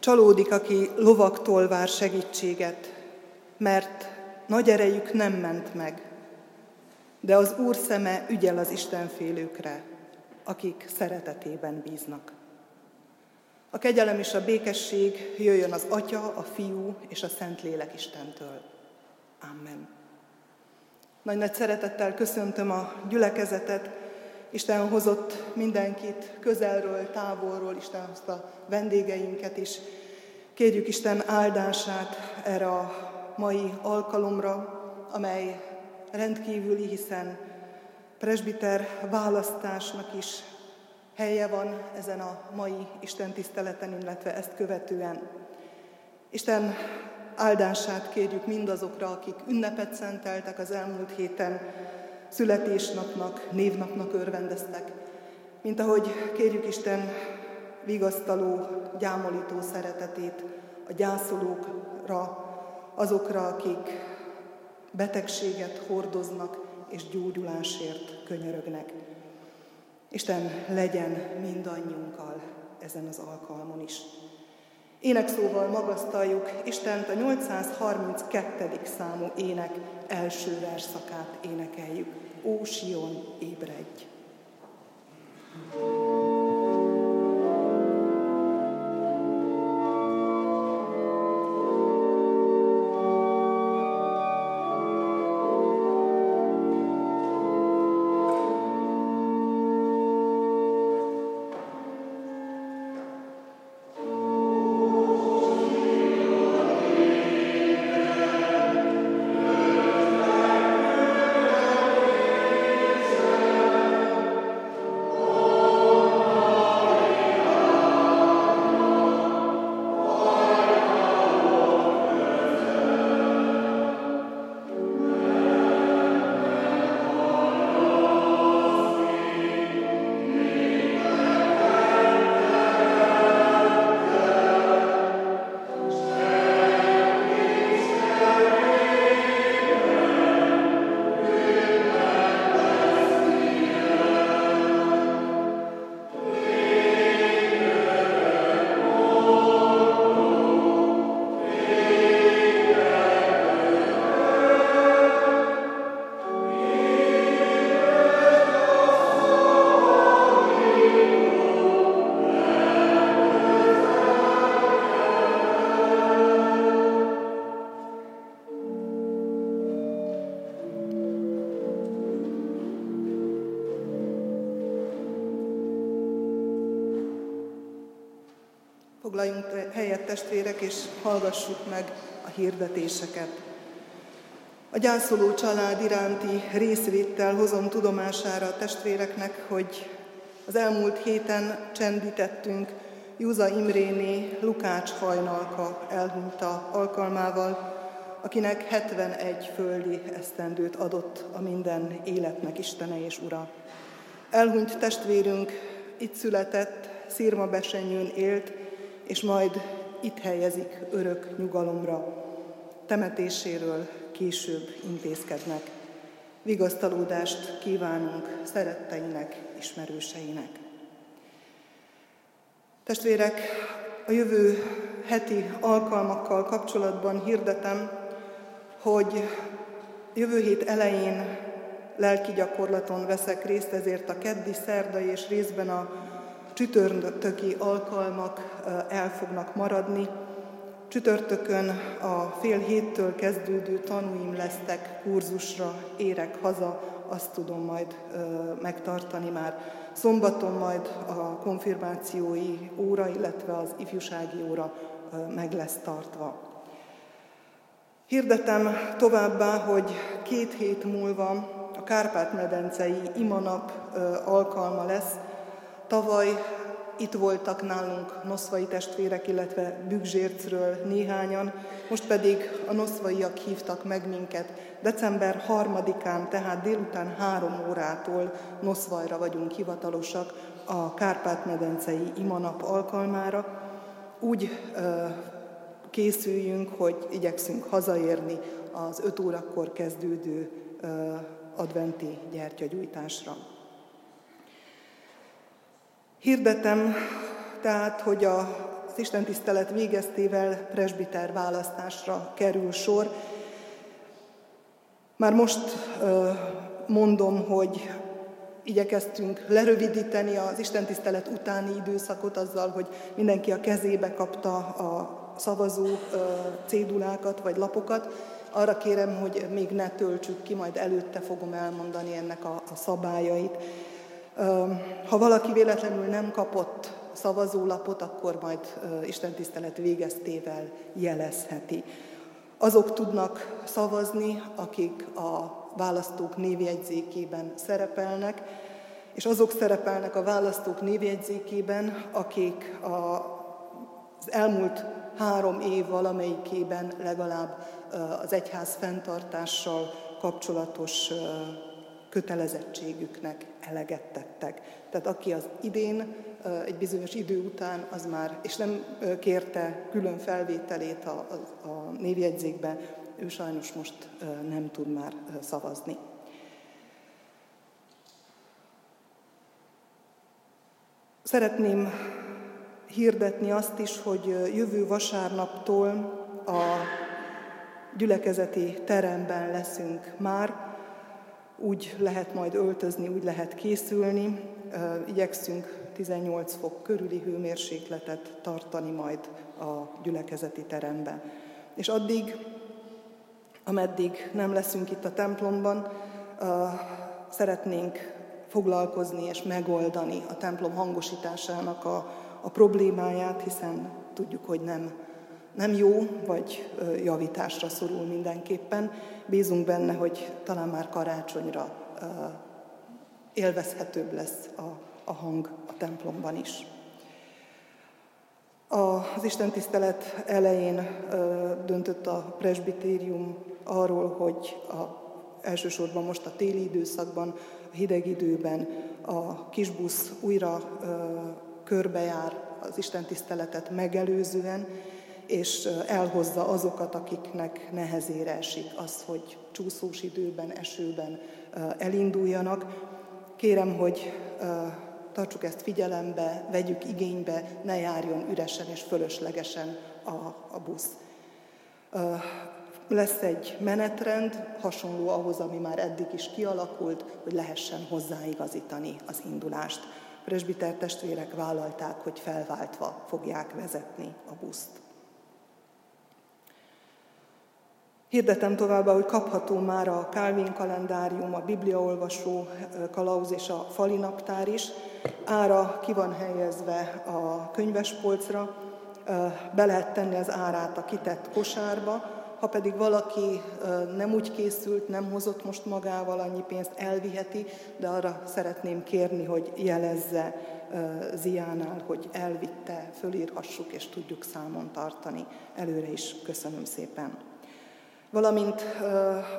Csalódik, aki lovaktól vár segítséget, mert nagy erejük nem ment meg, de az Úr szeme ügyel az Istenfélőkre, akik szeretetében bíznak. A kegyelem és a békesség jöjjön az Atya, a Fiú és a Szentlélek Istentől. Amen. Nagy-nagy szeretettel köszöntöm a gyülekezetet, Isten hozott mindenkit közelről, távolról, Isten hozta a vendégeinket is. Kérjük Isten áldását erre a mai alkalomra, amely rendkívüli, hiszen presbiter választásnak is helye van ezen a mai Isten tiszteleten, illetve ezt követően. Isten áldását kérjük mindazokra, akik ünnepet szenteltek az elmúlt héten, születésnapnak, névnapnak örvendeztek, mint ahogy kérjük Isten vigasztaló, gyámolító szeretetét a gyászolókra, azokra, akik betegséget hordoznak és gyógyulásért könyörögnek. Isten legyen mindannyiunkkal ezen az alkalmon is. Énekszóval magasztaljuk Istent a 832. számú ének első verszakát énekeljük. Ó Sion, ébredj! thank you testvérek, és hallgassuk meg a hirdetéseket. A gyászoló család iránti részvéttel hozom tudomására a testvéreknek, hogy az elmúlt héten csendítettünk Júza Imréné Lukács hajnalka elhunyta alkalmával, akinek 71 földi esztendőt adott a minden életnek Istene és Ura. Elhunyt testvérünk itt született, Szirma Besenyőn élt, és majd itt helyezik örök nyugalomra. Temetéséről később intézkednek. Vigasztalódást kívánunk szeretteinek, ismerőseinek. Testvérek, a jövő heti alkalmakkal kapcsolatban hirdetem, hogy jövő hét elején lelki gyakorlaton veszek részt, ezért a keddi, szerdai és részben a csütörtöki alkalmak el fognak maradni. Csütörtökön a fél héttől kezdődő tanúim lesztek, kurzusra érek haza, azt tudom majd megtartani már. Szombaton majd a konfirmációi óra, illetve az ifjúsági óra meg lesz tartva. Hirdetem továbbá, hogy két hét múlva a Kárpát-medencei imanap alkalma lesz, Tavaly itt voltak nálunk noszvai testvérek, illetve Bügzsércről néhányan, most pedig a noszvaiak hívtak meg minket. December 3-án, tehát délután három órától Noszvajra vagyunk hivatalosak a Kárpát-medencei imanap alkalmára. Úgy ö, készüljünk, hogy igyekszünk hazaérni az 5 órakor kezdődő ö, adventi gyertyagyújtásra. Hirdetem tehát, hogy az Isten tisztelet végeztével presbiter választásra kerül sor. Már most mondom, hogy igyekeztünk lerövidíteni az Isten tisztelet utáni időszakot azzal, hogy mindenki a kezébe kapta a szavazó cédulákat vagy lapokat. Arra kérem, hogy még ne töltsük ki, majd előtte fogom elmondani ennek a, a szabályait. Ha valaki véletlenül nem kapott szavazólapot, akkor majd Isten tisztelet végeztével jelezheti. Azok tudnak szavazni, akik a választók névjegyzékében szerepelnek, és azok szerepelnek a választók névjegyzékében, akik a, az elmúlt három év valamelyikében legalább az egyház fenntartással kapcsolatos kötelezettségüknek eleget tettek. Tehát aki az idén egy bizonyos idő után az már, és nem kérte külön felvételét a, a, a névjegyzékbe, ő sajnos most nem tud már szavazni. Szeretném hirdetni azt is, hogy jövő vasárnaptól a gyülekezeti teremben leszünk már, úgy lehet majd öltözni, úgy lehet készülni. Igyekszünk 18 fok körüli hőmérsékletet tartani majd a gyülekezeti teremben. És addig, ameddig nem leszünk itt a templomban, szeretnénk foglalkozni és megoldani a templom hangosításának a, a problémáját, hiszen tudjuk, hogy nem, nem jó, vagy javításra szorul mindenképpen. Bízunk benne, hogy talán már karácsonyra élvezhetőbb lesz a, a hang a templomban is. Az Isten tisztelet elején döntött a presbitérium arról, hogy a, elsősorban most a téli időszakban, a hideg időben a kisbusz újra körbejár az Isten tiszteletet megelőzően, és elhozza azokat, akiknek nehezére esik az, hogy csúszós időben, esőben elinduljanak. Kérem, hogy tartsuk ezt figyelembe, vegyük igénybe, ne járjon üresen és fölöslegesen a, a busz. Lesz egy menetrend, hasonló ahhoz, ami már eddig is kialakult, hogy lehessen hozzáigazítani az indulást. Presbiter testvérek vállalták, hogy felváltva fogják vezetni a buszt. Hirdetem továbbá, hogy kapható már a Calvin kalendárium, a bibliaolvasó kalauz és a fali naptár is. Ára ki van helyezve a könyvespolcra, be lehet tenni az árát a kitett kosárba, ha pedig valaki nem úgy készült, nem hozott most magával annyi pénzt, elviheti, de arra szeretném kérni, hogy jelezze Ziánál, hogy elvitte, fölírhassuk és tudjuk számon tartani. Előre is köszönöm szépen valamint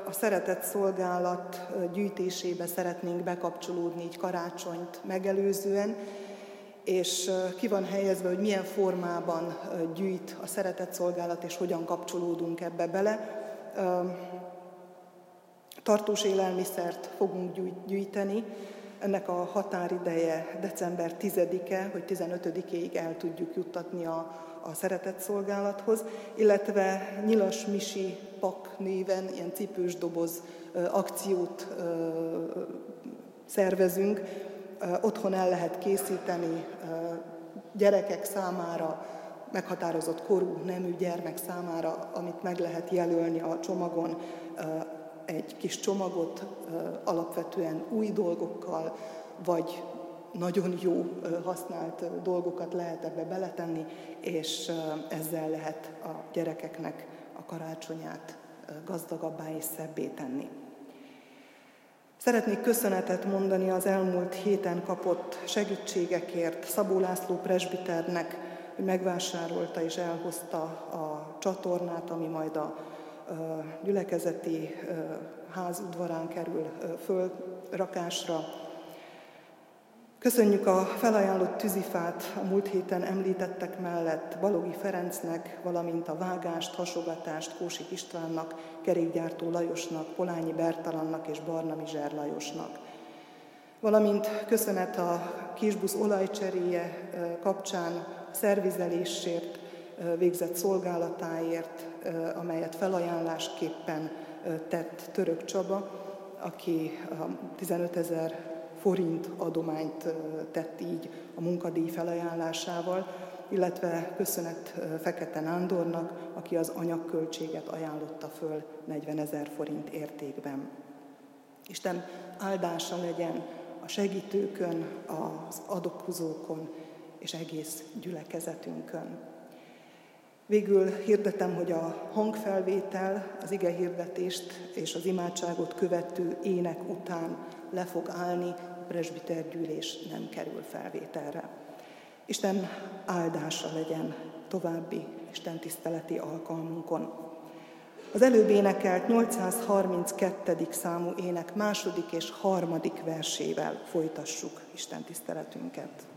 a szeretett szolgálat gyűjtésébe szeretnénk bekapcsolódni így karácsonyt megelőzően, és ki van helyezve, hogy milyen formában gyűjt a szeretett szolgálat, és hogyan kapcsolódunk ebbe bele. Tartós élelmiszert fogunk gyűjteni, ennek a határideje december 10-e, hogy 15-ig el tudjuk juttatni a, a szeretett szolgálathoz, illetve Nyilas Misi Pak néven ilyen cipős doboz akciót szervezünk. Otthon el lehet készíteni gyerekek számára, meghatározott korú nemű gyermek számára, amit meg lehet jelölni a csomagon, egy kis csomagot alapvetően új dolgokkal, vagy nagyon jó használt dolgokat lehet ebbe beletenni, és ezzel lehet a gyerekeknek a karácsonyát gazdagabbá és szebbé tenni. Szeretnék köszönetet mondani az elmúlt héten kapott segítségekért Szabó László presbiternek, hogy megvásárolta és elhozta a csatornát, ami majd a gyülekezeti ház udvarán kerül fölrakásra. Köszönjük a felajánlott tűzifát a múlt héten említettek mellett Balogi Ferencnek, valamint a vágást, hasogatást Kósik Istvánnak, kerékgyártó Lajosnak, Polányi Bertalannak és Barna Mizser Lajosnak. Valamint köszönet a kisbusz olajcseréje kapcsán szervizelésért végzett szolgálatáért, amelyet felajánlásképpen tett Török Csaba, aki 15 ezer forint adományt tett így a munkadíj felajánlásával, illetve köszönet Fekete Nándornak, aki az anyagköltséget ajánlotta föl 40 ezer forint értékben. Isten áldása legyen a segítőkön, az adokozókon és egész gyülekezetünkön. Végül hirdetem, hogy a hangfelvétel, az ige hirdetést és az imádságot követő ének után le fog állni, a presbitergyűlés nem kerül felvételre. Isten áldása legyen további Isten tiszteleti alkalmunkon. Az előbb énekelt 832. számú ének második és harmadik versével folytassuk Isten tiszteletünket.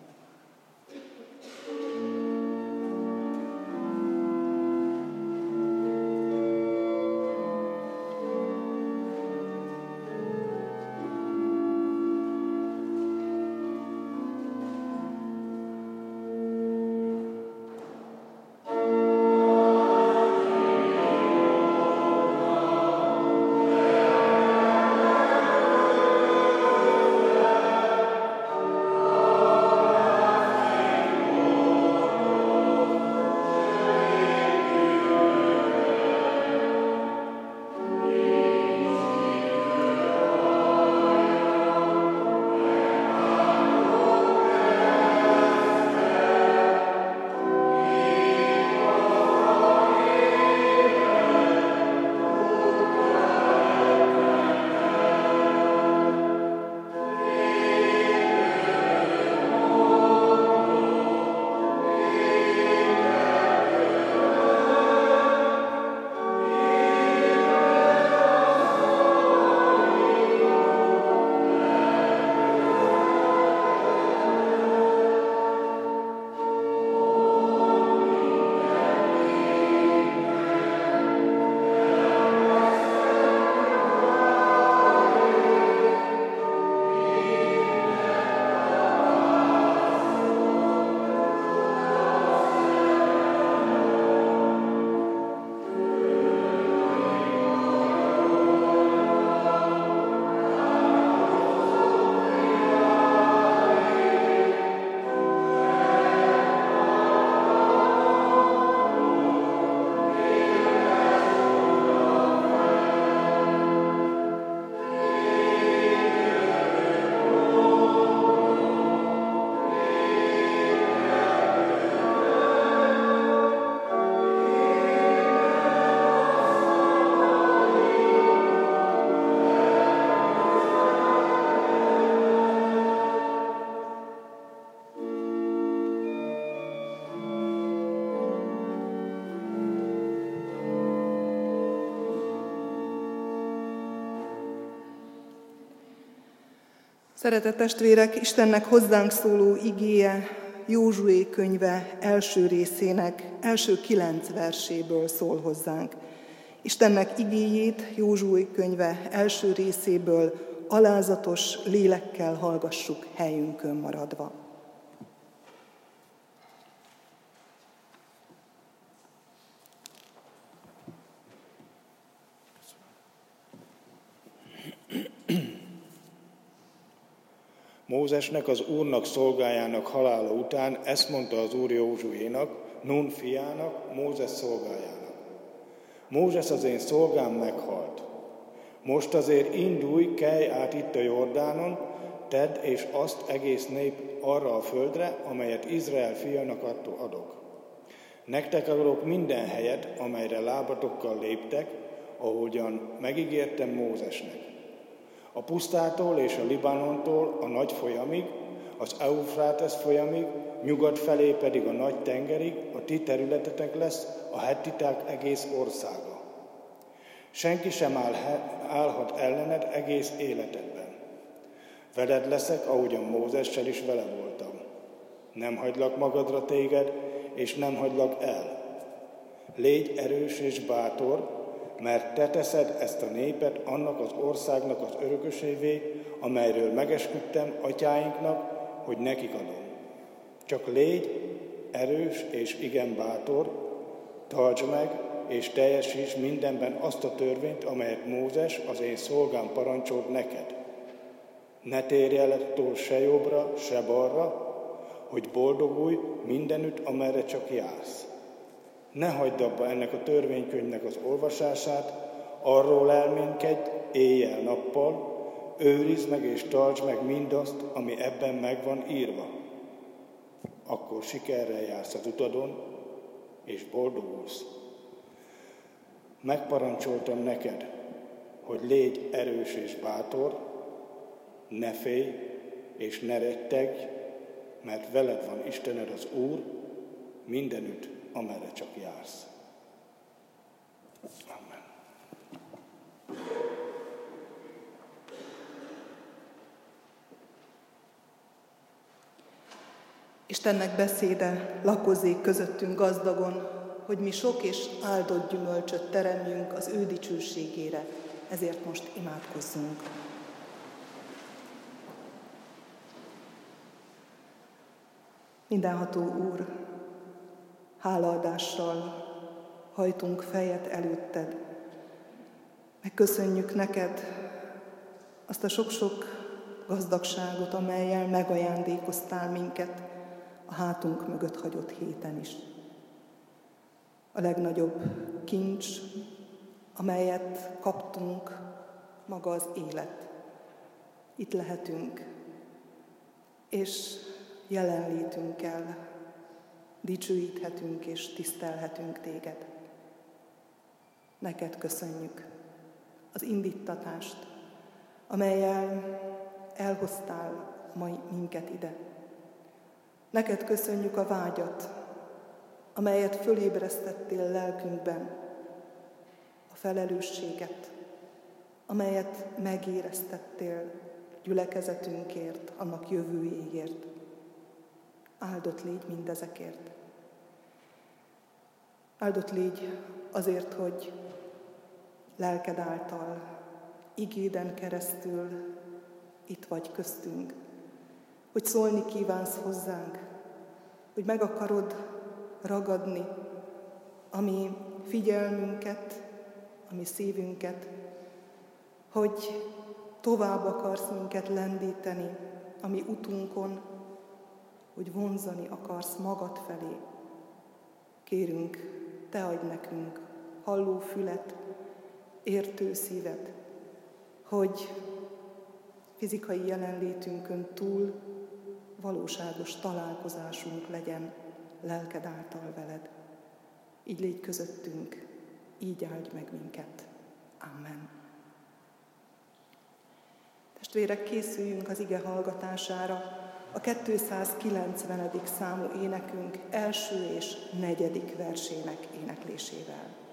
Szeretett testvérek, Istennek hozzánk szóló igéje Józsué könyve első részének első kilenc verséből szól hozzánk. Istennek igéjét Józsué könyve első részéből alázatos lélekkel hallgassuk helyünkön maradva. Mózesnek, az Úrnak szolgájának halála után ezt mondta az Úr Józsuénak, Nun fiának, Mózes szolgájának. Mózes az én szolgám meghalt. Most azért indulj, kelj át itt a Jordánon, tedd és azt egész nép arra a földre, amelyet Izrael fiának adok. Nektek adok minden helyet, amelyre lábatokkal léptek, ahogyan megígértem Mózesnek a pusztától és a Libanontól a nagy folyamig, az Eufrátesz folyamig, nyugat felé pedig a nagy tengerig, a ti területetek lesz, a hettiták egész országa. Senki sem áll, állhat ellened egész életedben. Veled leszek, ahogyan Mózessel is vele voltam. Nem hagylak magadra téged, és nem hagylak el. Légy erős és bátor, mert te teszed ezt a népet annak az országnak az örökösévé, amelyről megesküdtem atyáinknak, hogy nekik adom. Csak légy erős és igen bátor, tartsd meg és teljesíts mindenben azt a törvényt, amelyet Mózes, az én szolgám parancsolt neked. Ne térj el ettől se jobbra, se balra, hogy boldogulj mindenütt, amerre csak jársz. Ne hagyd abba ennek a törvénykönyvnek az olvasását, arról elménykedj éjjel-nappal, őrizd meg és tartsd meg mindazt, ami ebben meg van írva. Akkor sikerrel jársz az utadon, és boldogulsz. Megparancsoltam neked, hogy légy erős és bátor, ne félj és ne rettegj, mert veled van Istened az Úr, mindenütt, amerre csak jársz. Amen. Istennek beszéde lakozik közöttünk gazdagon, hogy mi sok és áldott gyümölcsöt teremjünk az ő dicsőségére, ezért most imádkozzunk. Mindenható Úr, hálaadással hajtunk fejet előtted. Megköszönjük neked azt a sok-sok gazdagságot, amelyel megajándékoztál minket a hátunk mögött hagyott héten is. A legnagyobb kincs, amelyet kaptunk, maga az élet. Itt lehetünk, és jelenlétünkkel dicsőíthetünk és tisztelhetünk téged. Neked köszönjük az indítatást, amelyel elhoztál mai minket ide. Neked köszönjük a vágyat, amelyet fölébresztettél lelkünkben, a felelősséget, amelyet megéreztettél gyülekezetünkért, annak jövőjéért. Áldott légy mindezekért. Áldott légy azért, hogy lelked által, igéden keresztül itt vagy köztünk, hogy szólni kívánsz hozzánk, hogy meg akarod ragadni ami figyelmünket, ami szívünket, hogy tovább akarsz minket lendíteni, ami utunkon, hogy vonzani akarsz magad felé. Kérünk, te adj nekünk halló fület, értő szívet, hogy fizikai jelenlétünkön túl valóságos találkozásunk legyen lelked által veled. Így légy közöttünk, így áldj meg minket. Amen. Testvérek, készüljünk az ige hallgatására a 290. számú énekünk első és negyedik versének éneklésével.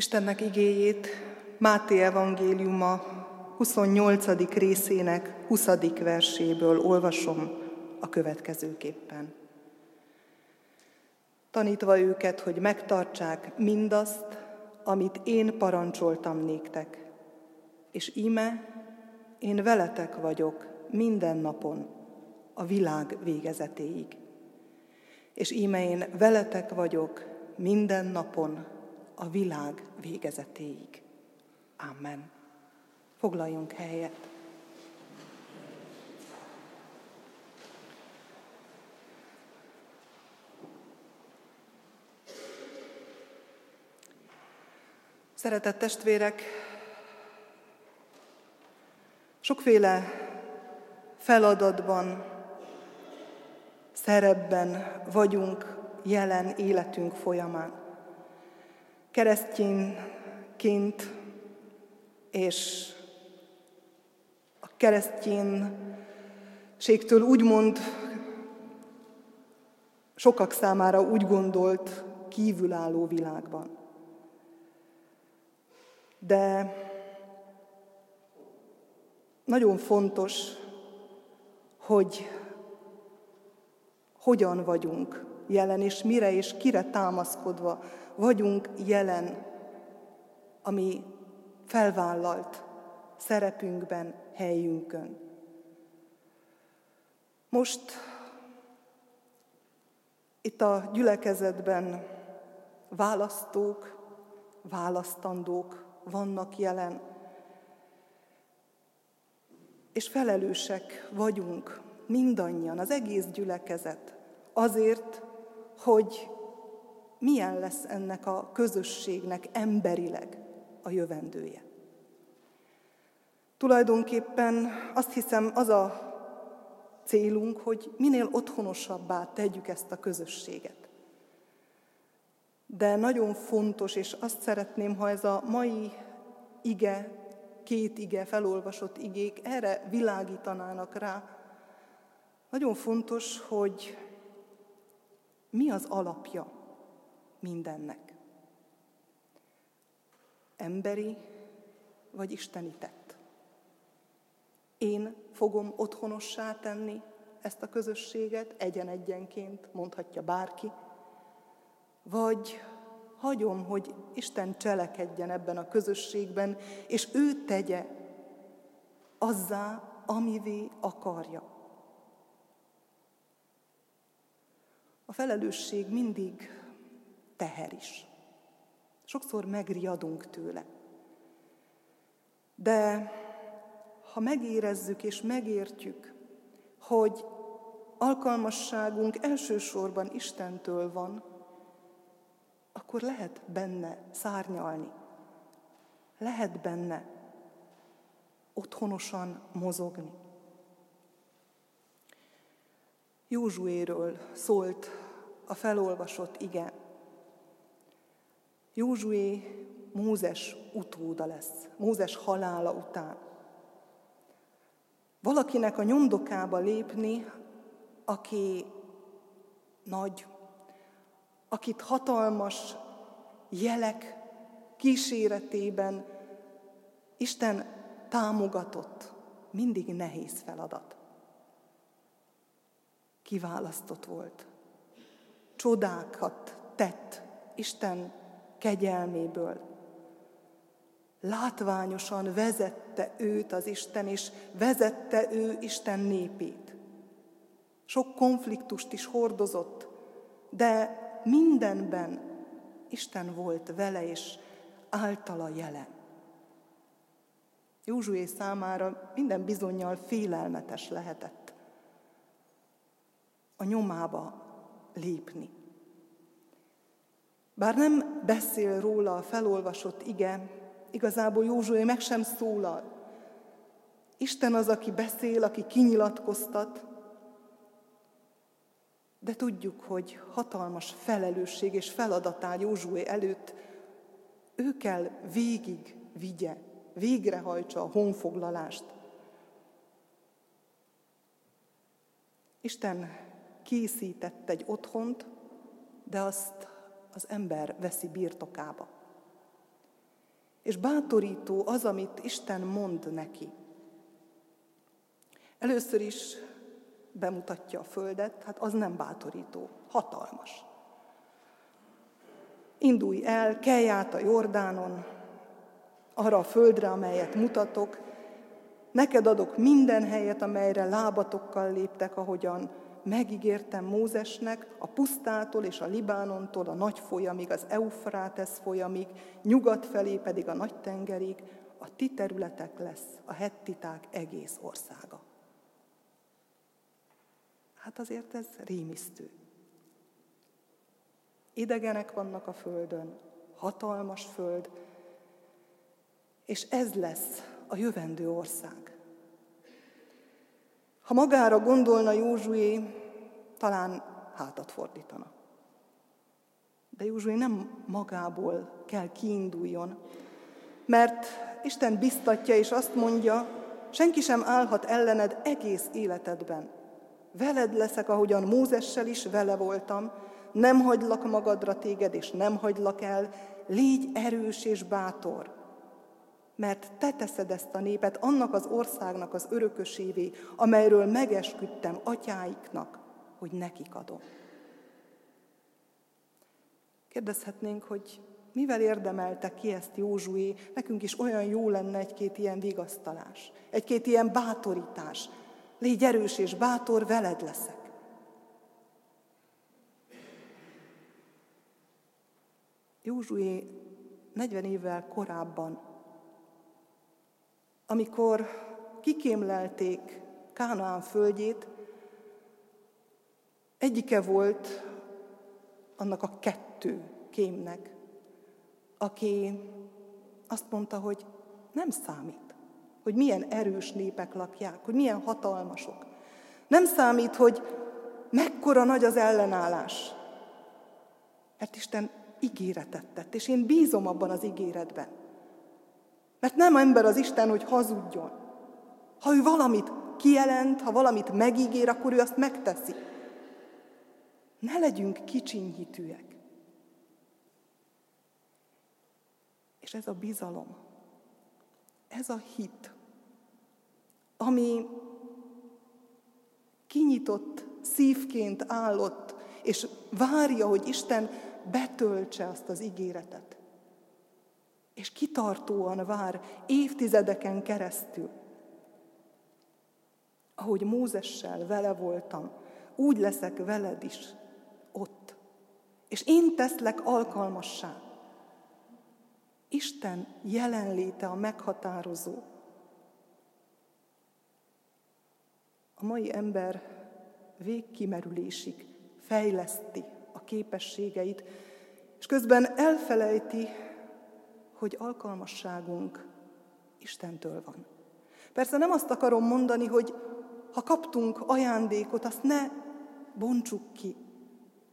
Istennek igéjét Máté evangéliuma 28. részének 20. verséből olvasom a következőképpen. Tanítva őket, hogy megtartsák mindazt, amit én parancsoltam néktek, és íme én veletek vagyok minden napon, a világ végezetéig. És íme én veletek vagyok minden napon, a világ végezetéig. Amen. Foglaljunk helyet. Szeretett testvérek, sokféle feladatban, szerepben vagyunk jelen életünk folyamán. Keresztényként és a kereszténységtől úgymond sokak számára úgy gondolt kívülálló világban. De nagyon fontos, hogy hogyan vagyunk jelen, és mire és kire támaszkodva vagyunk jelen, ami felvállalt szerepünkben, helyünkön. Most itt a gyülekezetben választók, választandók vannak jelen, és felelősek vagyunk mindannyian, az egész gyülekezet azért, hogy milyen lesz ennek a közösségnek emberileg a jövendője. Tulajdonképpen azt hiszem az a célunk, hogy minél otthonosabbá tegyük ezt a közösséget. De nagyon fontos, és azt szeretném, ha ez a mai ige, két ige, felolvasott igék erre világítanának rá, nagyon fontos, hogy mi az alapja mindennek. Emberi vagy isteni tett. Én fogom otthonossá tenni ezt a közösséget, egyen-egyenként, mondhatja bárki, vagy hagyom, hogy Isten cselekedjen ebben a közösségben, és ő tegye azzá, amivé akarja. A felelősség mindig teher is. Sokszor megriadunk tőle. De ha megérezzük és megértjük, hogy alkalmasságunk elsősorban Istentől van, akkor lehet benne szárnyalni. Lehet benne otthonosan mozogni. Józsuéről szólt a felolvasott ige. Józsué Mózes utóda lesz, Mózes halála után. Valakinek a nyomdokába lépni, aki nagy, akit hatalmas jelek kíséretében Isten támogatott, mindig nehéz feladat. Kiválasztott volt. Csodákat tett Isten kegyelméből. Látványosan vezette őt az Isten, és vezette ő Isten népét. Sok konfliktust is hordozott, de mindenben Isten volt vele, és általa jelen. Józsué számára minden bizonyal félelmetes lehetett a nyomába lépni. Bár nem beszél róla a felolvasott ige, igazából Józsué meg sem szólal. Isten az, aki beszél, aki kinyilatkoztat, de tudjuk, hogy hatalmas felelősség és feladat áll Józsué előtt. Ő kell végig vigye, végrehajtsa a honfoglalást. Isten készített egy otthont, de azt az ember veszi birtokába. És bátorító az, amit Isten mond neki. Először is bemutatja a földet, hát az nem bátorító, hatalmas. Indulj el, kelj át a Jordánon, arra a földre, amelyet mutatok, neked adok minden helyet, amelyre lábatokkal léptek, ahogyan megígértem Mózesnek, a pusztától és a Libánontól a nagy folyamig, az Eufrátesz folyamig, nyugat felé pedig a nagy tengerig, a ti területek lesz a hettiták egész országa. Hát azért ez rémisztő. Idegenek vannak a földön, hatalmas föld, és ez lesz a jövendő ország. Ha magára gondolna Józsué, talán hátat fordítana. De Józsué nem magából kell kiinduljon, mert Isten biztatja és azt mondja, senki sem állhat ellened egész életedben. Veled leszek, ahogyan Mózessel is vele voltam, nem hagylak magadra téged, és nem hagylak el, légy erős és bátor, mert te teszed ezt a népet annak az országnak az örökösévé, amelyről megesküdtem atyáiknak, hogy nekik adom. Kérdezhetnénk, hogy mivel érdemelte ki ezt Józsué, nekünk is olyan jó lenne egy-két ilyen vigasztalás, egy-két ilyen bátorítás. Légy erős és bátor, veled leszek. Józsué 40 évvel korábban, amikor kikémlelték Kánaán földjét, egyike volt annak a kettő kémnek, aki azt mondta, hogy nem számít, hogy milyen erős népek lakják, hogy milyen hatalmasok. Nem számít, hogy mekkora nagy az ellenállás. Mert Isten ígéretet tett, és én bízom abban az ígéretben. Mert nem ember az Isten, hogy hazudjon. Ha ő valamit kijelent, ha valamit megígér, akkor ő azt megteszi. Ne legyünk kicsinyhitűek. És ez a bizalom, ez a hit, ami kinyitott szívként állott, és várja, hogy Isten betöltse azt az ígéretet. És kitartóan vár évtizedeken keresztül. Ahogy Mózessel vele voltam, úgy leszek veled is ott. És én teszlek alkalmassá. Isten jelenléte a meghatározó. A mai ember végkimerülésig fejleszti a képességeit, és közben elfelejti, hogy alkalmasságunk Istentől van. Persze nem azt akarom mondani, hogy ha kaptunk ajándékot, azt ne bontsuk ki.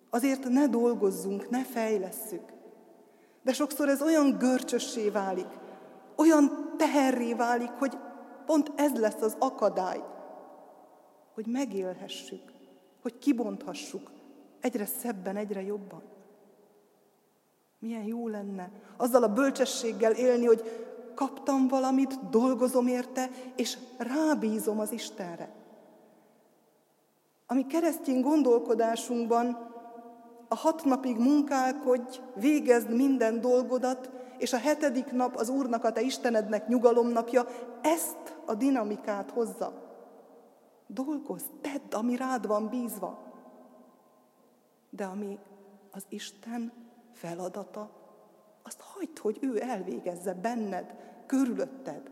Azért ne dolgozzunk, ne fejlesszük. De sokszor ez olyan görcsössé válik, olyan teherré válik, hogy pont ez lesz az akadály, hogy megélhessük, hogy kibonthassuk egyre szebben, egyre jobban. Milyen jó lenne azzal a bölcsességgel élni, hogy kaptam valamit, dolgozom érte, és rábízom az Istenre. Ami keresztény gondolkodásunkban a hat napig munkálkodj, végezd minden dolgodat, és a hetedik nap az Úrnak, a te Istenednek nyugalomnapja, ezt a dinamikát hozza. Dolgozz, tedd, ami rád van bízva. De ami az Isten feladata, azt hagyd, hogy ő elvégezze benned, körülötted.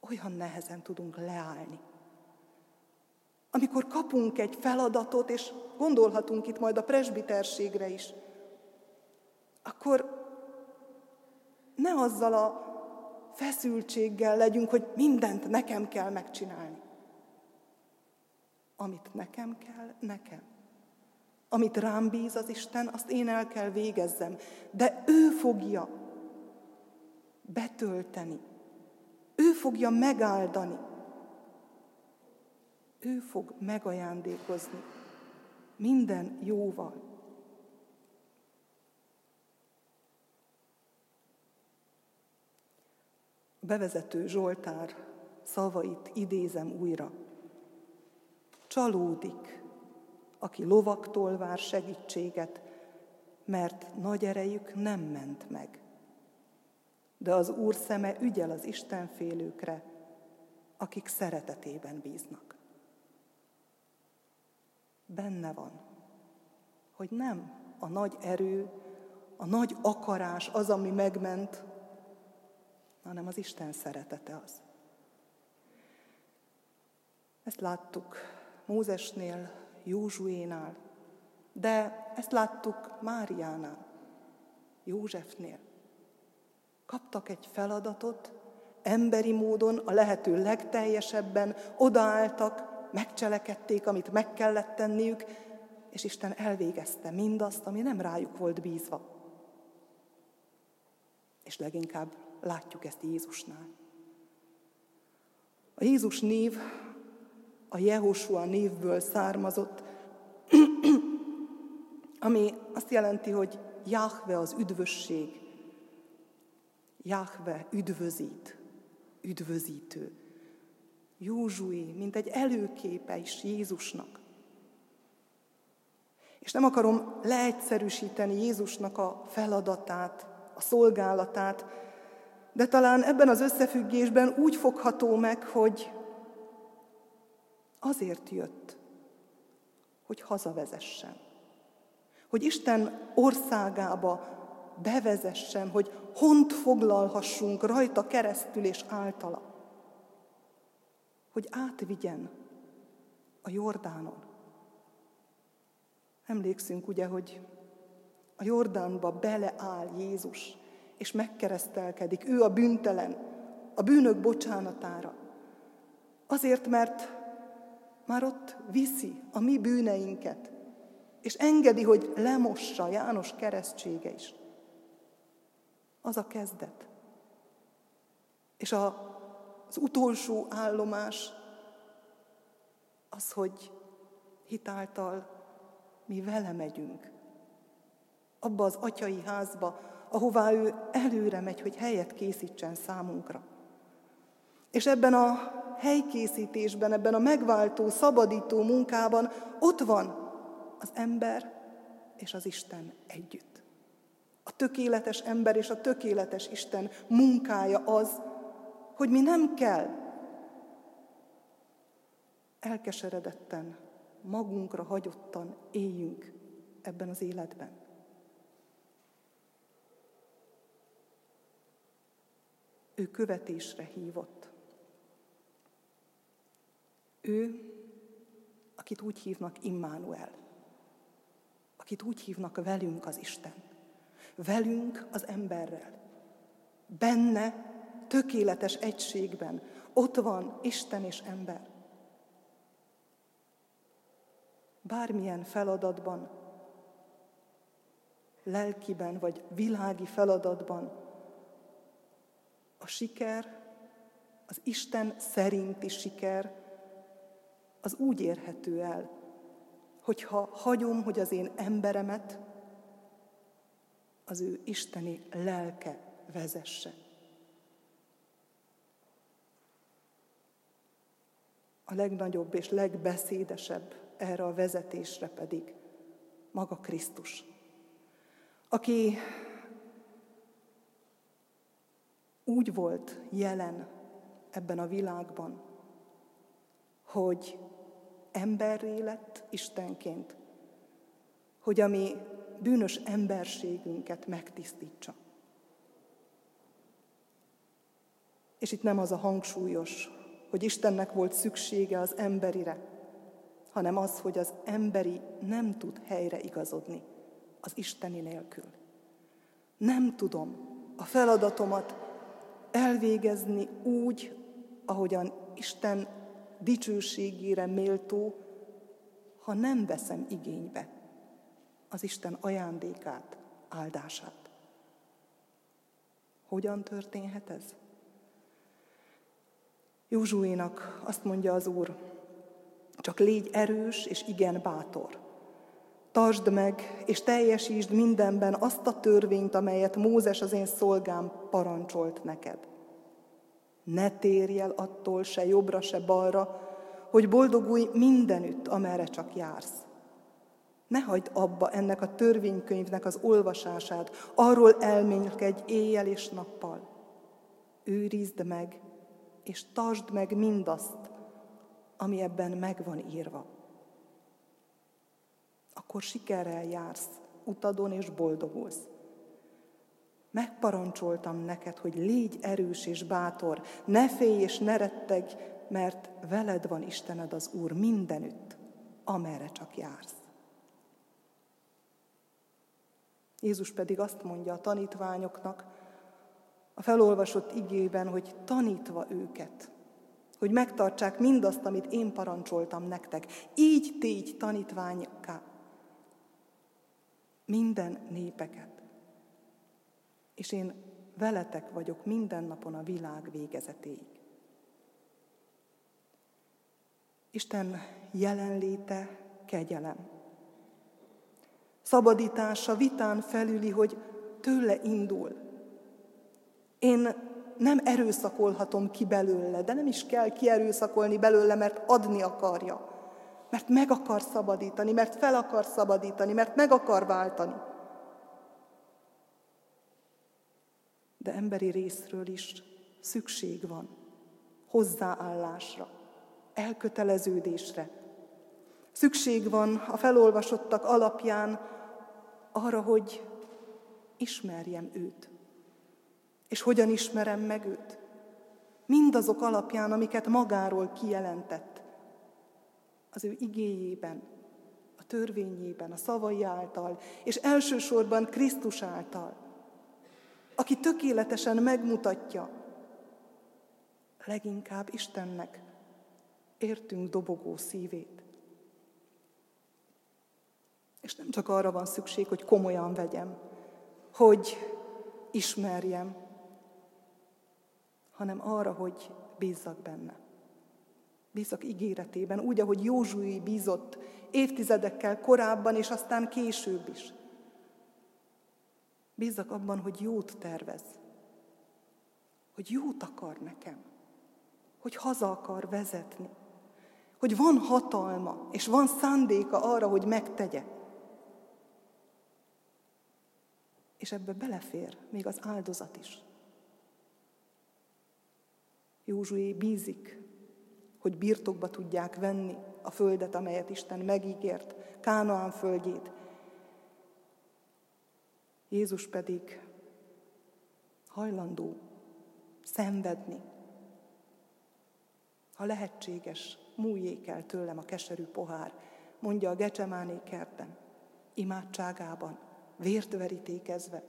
Olyan nehezen tudunk leállni. Amikor kapunk egy feladatot, és gondolhatunk itt majd a presbiterségre is, akkor ne azzal a feszültséggel legyünk, hogy mindent nekem kell megcsinálni. Amit nekem kell, nekem. Amit rám bíz az Isten, azt én el kell végezzem. De ő fogja betölteni. Ő fogja megáldani. Ő fog megajándékozni minden jóval. Bevezető Zsoltár szavait idézem újra. Csalódik, aki lovaktól vár segítséget, mert nagy erejük nem ment meg. De az Úr szeme ügyel az Istenfélőkre, akik szeretetében bíznak. Benne van, hogy nem a nagy erő, a nagy akarás az, ami megment, hanem az Isten szeretete az. Ezt láttuk Mózesnél, Józsuénál, de ezt láttuk Máriánál, Józsefnél. Kaptak egy feladatot, emberi módon, a lehető legteljesebben odaálltak, megcselekedték, amit meg kellett tenniük, és Isten elvégezte mindazt, ami nem rájuk volt bízva. És leginkább látjuk ezt Jézusnál. A Jézus név a Jehosua névből származott, ami azt jelenti, hogy Jahve az üdvösség. Jahve üdvözít, üdvözítő. Józsué, mint egy előképe is Jézusnak. És nem akarom leegyszerűsíteni Jézusnak a feladatát, a szolgálatát, de talán ebben az összefüggésben úgy fogható meg, hogy azért jött, hogy hazavezessen. Hogy Isten országába bevezessen, hogy hont foglalhassunk rajta keresztül és általa. Hogy átvigyen a Jordánon. Emlékszünk ugye, hogy a Jordánba beleáll Jézus, és megkeresztelkedik. Ő a bűntelen, a bűnök bocsánatára. Azért, mert már ott viszi a mi bűneinket, és engedi, hogy lemossa János keresztsége is. Az a kezdet. És a, az utolsó állomás az, hogy hitáltal mi vele megyünk. Abba az atyai házba, ahová ő előre megy, hogy helyet készítsen számunkra. És ebben a helykészítésben, ebben a megváltó, szabadító munkában ott van az ember és az Isten együtt. A tökéletes ember és a tökéletes Isten munkája az, hogy mi nem kell elkeseredetten, magunkra hagyottan éljünk ebben az életben. Ő követésre hívott. Ő, akit úgy hívnak Immanuel, akit úgy hívnak velünk az Isten, velünk az emberrel. Benne, tökéletes egységben, ott van Isten és ember. Bármilyen feladatban, lelkiben vagy világi feladatban a siker, az Isten szerinti siker az úgy érhető el, hogyha hagyom, hogy az én emberemet az ő isteni lelke vezesse. A legnagyobb és legbeszédesebb erre a vezetésre pedig maga Krisztus, aki úgy volt jelen ebben a világban, hogy emberré lett Istenként, hogy a mi bűnös emberségünket megtisztítsa. És itt nem az a hangsúlyos, hogy Istennek volt szüksége az emberire, hanem az, hogy az emberi nem tud helyre igazodni az Isteni nélkül. Nem tudom a feladatomat elvégezni úgy, ahogyan Isten dicsőségére méltó, ha nem veszem igénybe az Isten ajándékát, áldását. Hogyan történhet ez? Józsuénak azt mondja az Úr, csak légy erős és igen bátor. Tartsd meg, és teljesítsd mindenben azt a törvényt, amelyet Mózes az én szolgám parancsolt neked. Ne térj el attól se jobbra, se balra, hogy boldogulj mindenütt, amerre csak jársz. Ne hagyd abba ennek a törvénykönyvnek az olvasását, arról elménykedj éjjel és nappal. Őrizd meg, és tartsd meg mindazt, ami ebben meg van írva. Akkor sikerrel jársz utadon és boldogulsz. Megparancsoltam neked, hogy légy erős és bátor, ne félj és ne retteg, mert veled van Istened az Úr mindenütt, amerre csak jársz. Jézus pedig azt mondja a tanítványoknak a felolvasott igében, hogy tanítva őket, hogy megtartsák mindazt, amit én parancsoltam nektek. Így tégy tanítványokká minden népeket. És én veletek vagyok minden napon a világ végezetéig. Isten jelenléte kegyelem. Szabadítása vitán felüli, hogy tőle indul. Én nem erőszakolhatom ki belőle, de nem is kell kierőszakolni belőle, mert adni akarja. Mert meg akar szabadítani, mert fel akar szabadítani, mert meg akar váltani. De emberi részről is szükség van hozzáállásra, elköteleződésre. Szükség van a felolvasottak alapján arra, hogy ismerjem őt. És hogyan ismerem meg őt? Mindazok alapján, amiket magáról kijelentett az ő igéjében, a törvényében, a szavai által, és elsősorban Krisztus által, aki tökéletesen megmutatja, leginkább Istennek értünk dobogó szívét. És nem csak arra van szükség, hogy komolyan vegyem, hogy ismerjem, hanem arra, hogy bízzak benne. Bízok ígéretében, úgy, ahogy Józsué bízott évtizedekkel korábban, és aztán később is. Bízzak abban, hogy jót tervez, hogy jót akar nekem, hogy haza akar vezetni, hogy van hatalma, és van szándéka arra, hogy megtegye. És ebbe belefér még az áldozat is. Józsué bízik hogy birtokba tudják venni a földet, amelyet Isten megígért, Kánaán földjét. Jézus pedig hajlandó szenvedni. Ha lehetséges, múljék el tőlem a keserű pohár, mondja a Gecsemáné kertben, imádságában, vért verítékezve.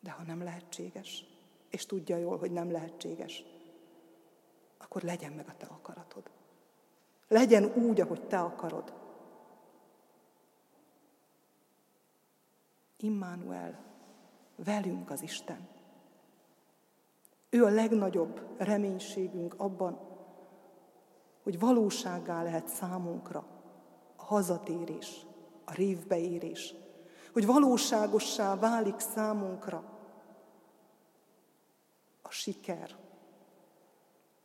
De ha nem lehetséges, és tudja jól, hogy nem lehetséges, akkor legyen meg a te akaratod. Legyen úgy, ahogy te akarod. Immanuel, velünk az Isten. Ő a legnagyobb reménységünk abban, hogy valóságá lehet számunkra a hazatérés, a révbeérés, hogy valóságossá válik számunkra a siker,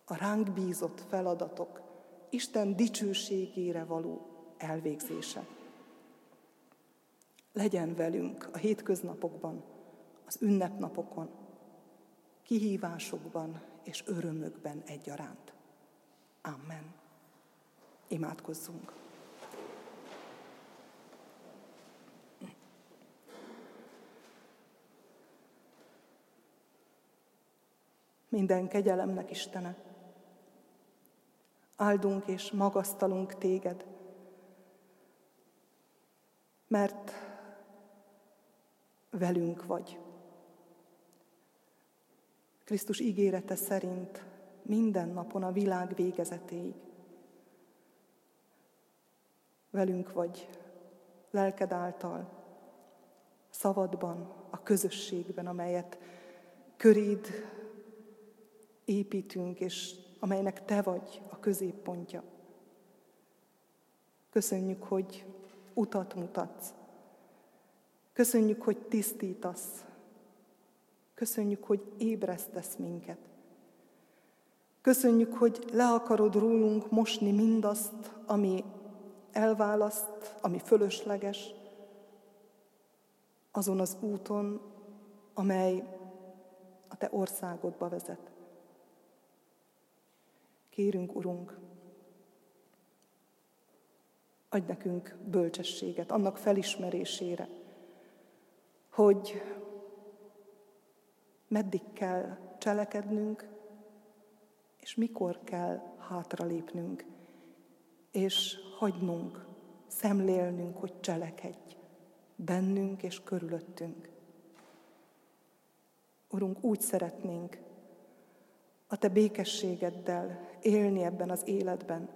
a ránk bízott feladatok Isten dicsőségére való elvégzése. Legyen velünk a hétköznapokban, az ünnepnapokon, kihívásokban és örömökben egyaránt. Amen. Imádkozzunk. Minden kegyelemnek Istene, áldunk és magasztalunk téged, mert velünk vagy. Krisztus ígérete szerint minden napon a világ végezetéig. Velünk vagy lelked által, szavadban, a közösségben, amelyet köréd építünk, és amelynek Te vagy a középpontja. Köszönjük, hogy utat mutatsz. Köszönjük, hogy tisztítasz. Köszönjük, hogy ébresztesz minket. Köszönjük, hogy le akarod rólunk mosni mindazt, ami elválaszt, ami fölösleges, azon az úton, amely a te országodba vezet. Kérünk, Urunk, adj nekünk bölcsességet annak felismerésére, hogy meddig kell cselekednünk, és mikor kell hátralépnünk, és hagynunk, szemlélnünk, hogy cselekedj bennünk és körülöttünk. Urunk, úgy szeretnénk a Te békességeddel élni ebben az életben.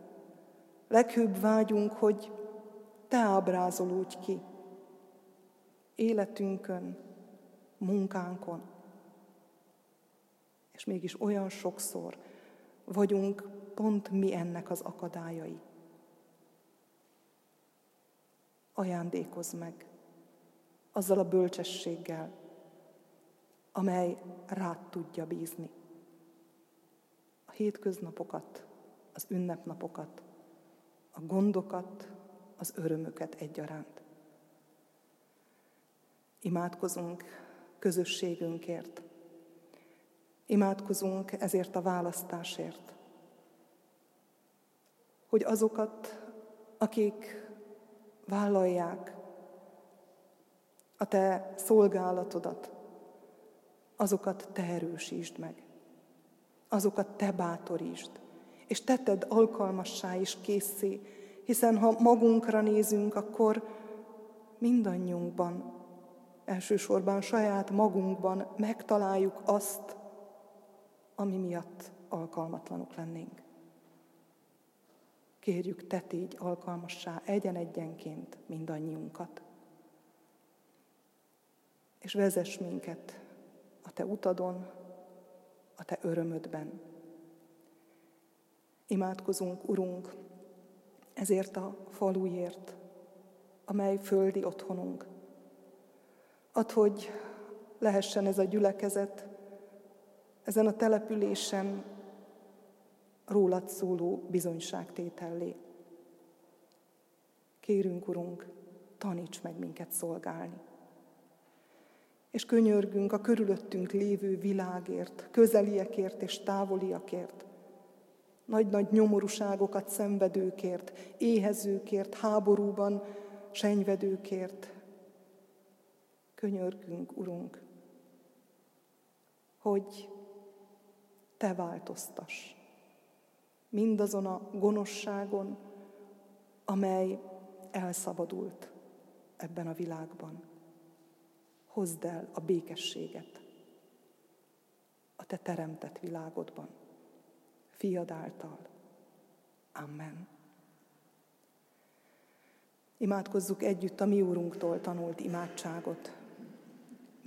Leghőbb vágyunk, hogy Te ábrázolódj ki életünkön, munkánkon. És mégis olyan sokszor vagyunk pont mi ennek az akadályai. Ajándékozz meg azzal a bölcsességgel, amely rád tudja bízni. A hétköznapokat, az ünnepnapokat, a gondokat, az örömöket egyaránt. Imádkozunk közösségünkért. Imádkozunk ezért a választásért. Hogy azokat, akik vállalják a te szolgálatodat, azokat te erősítsd meg, azokat te bátorítsd, és te tedd alkalmassá is készé, hiszen ha magunkra nézünk, akkor mindannyiunkban, elsősorban saját magunkban megtaláljuk azt, ami miatt alkalmatlanok lennénk. Kérjük, te tégy alkalmassá egyen-egyenként mindannyiunkat. És vezess minket a te utadon, a te örömödben. Imádkozunk, Urunk, ezért a falujért, amely földi otthonunk. Add, hogy lehessen ez a gyülekezet ezen a településen rólad szóló bizonyságtétellé. Kérünk, Urunk, taníts meg minket szolgálni és könyörgünk a körülöttünk lévő világért, közeliekért és távoliakért, nagy-nagy nyomorúságokat szenvedőkért, éhezőkért, háborúban senyvedőkért. Könyörgünk, Urunk, hogy Te változtass mindazon a gonoszságon, amely elszabadult ebben a világban hozd el a békességet a te teremtett világodban. Fiad által. Amen. Imádkozzuk együtt a mi Úrunktól tanult imádságot.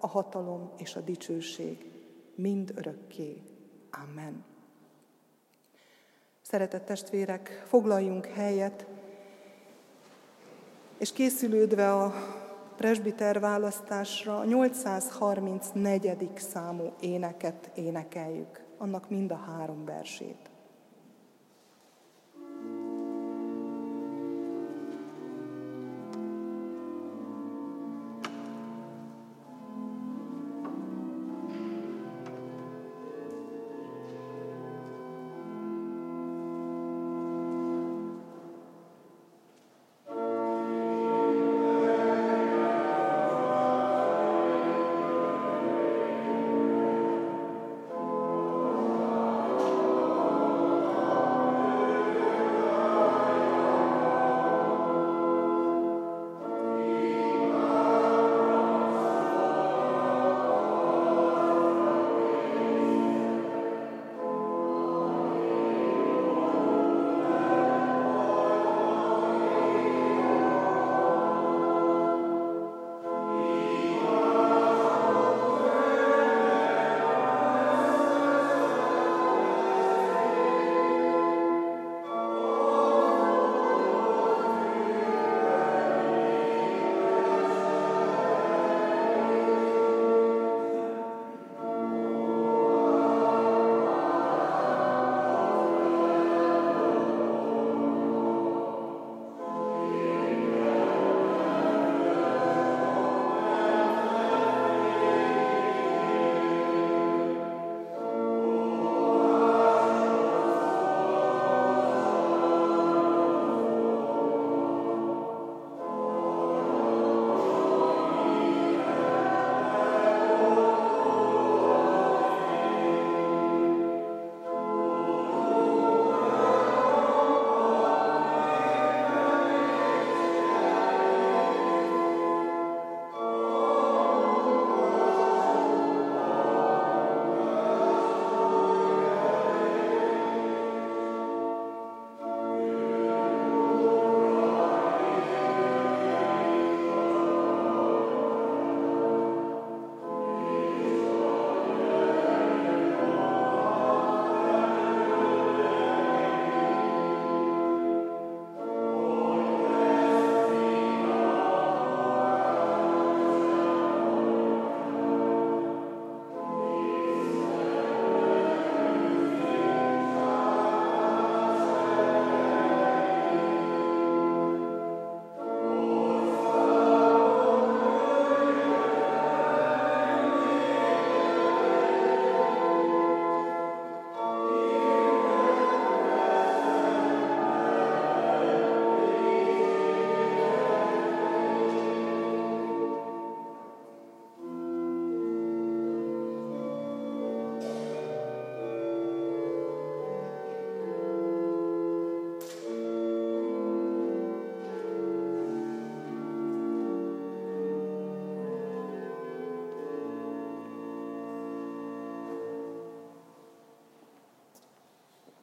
a hatalom és a dicsőség mind örökké. Amen. Szeretett testvérek, foglaljunk helyet, és készülődve a presbiter választásra a 834. számú éneket énekeljük, annak mind a három versét.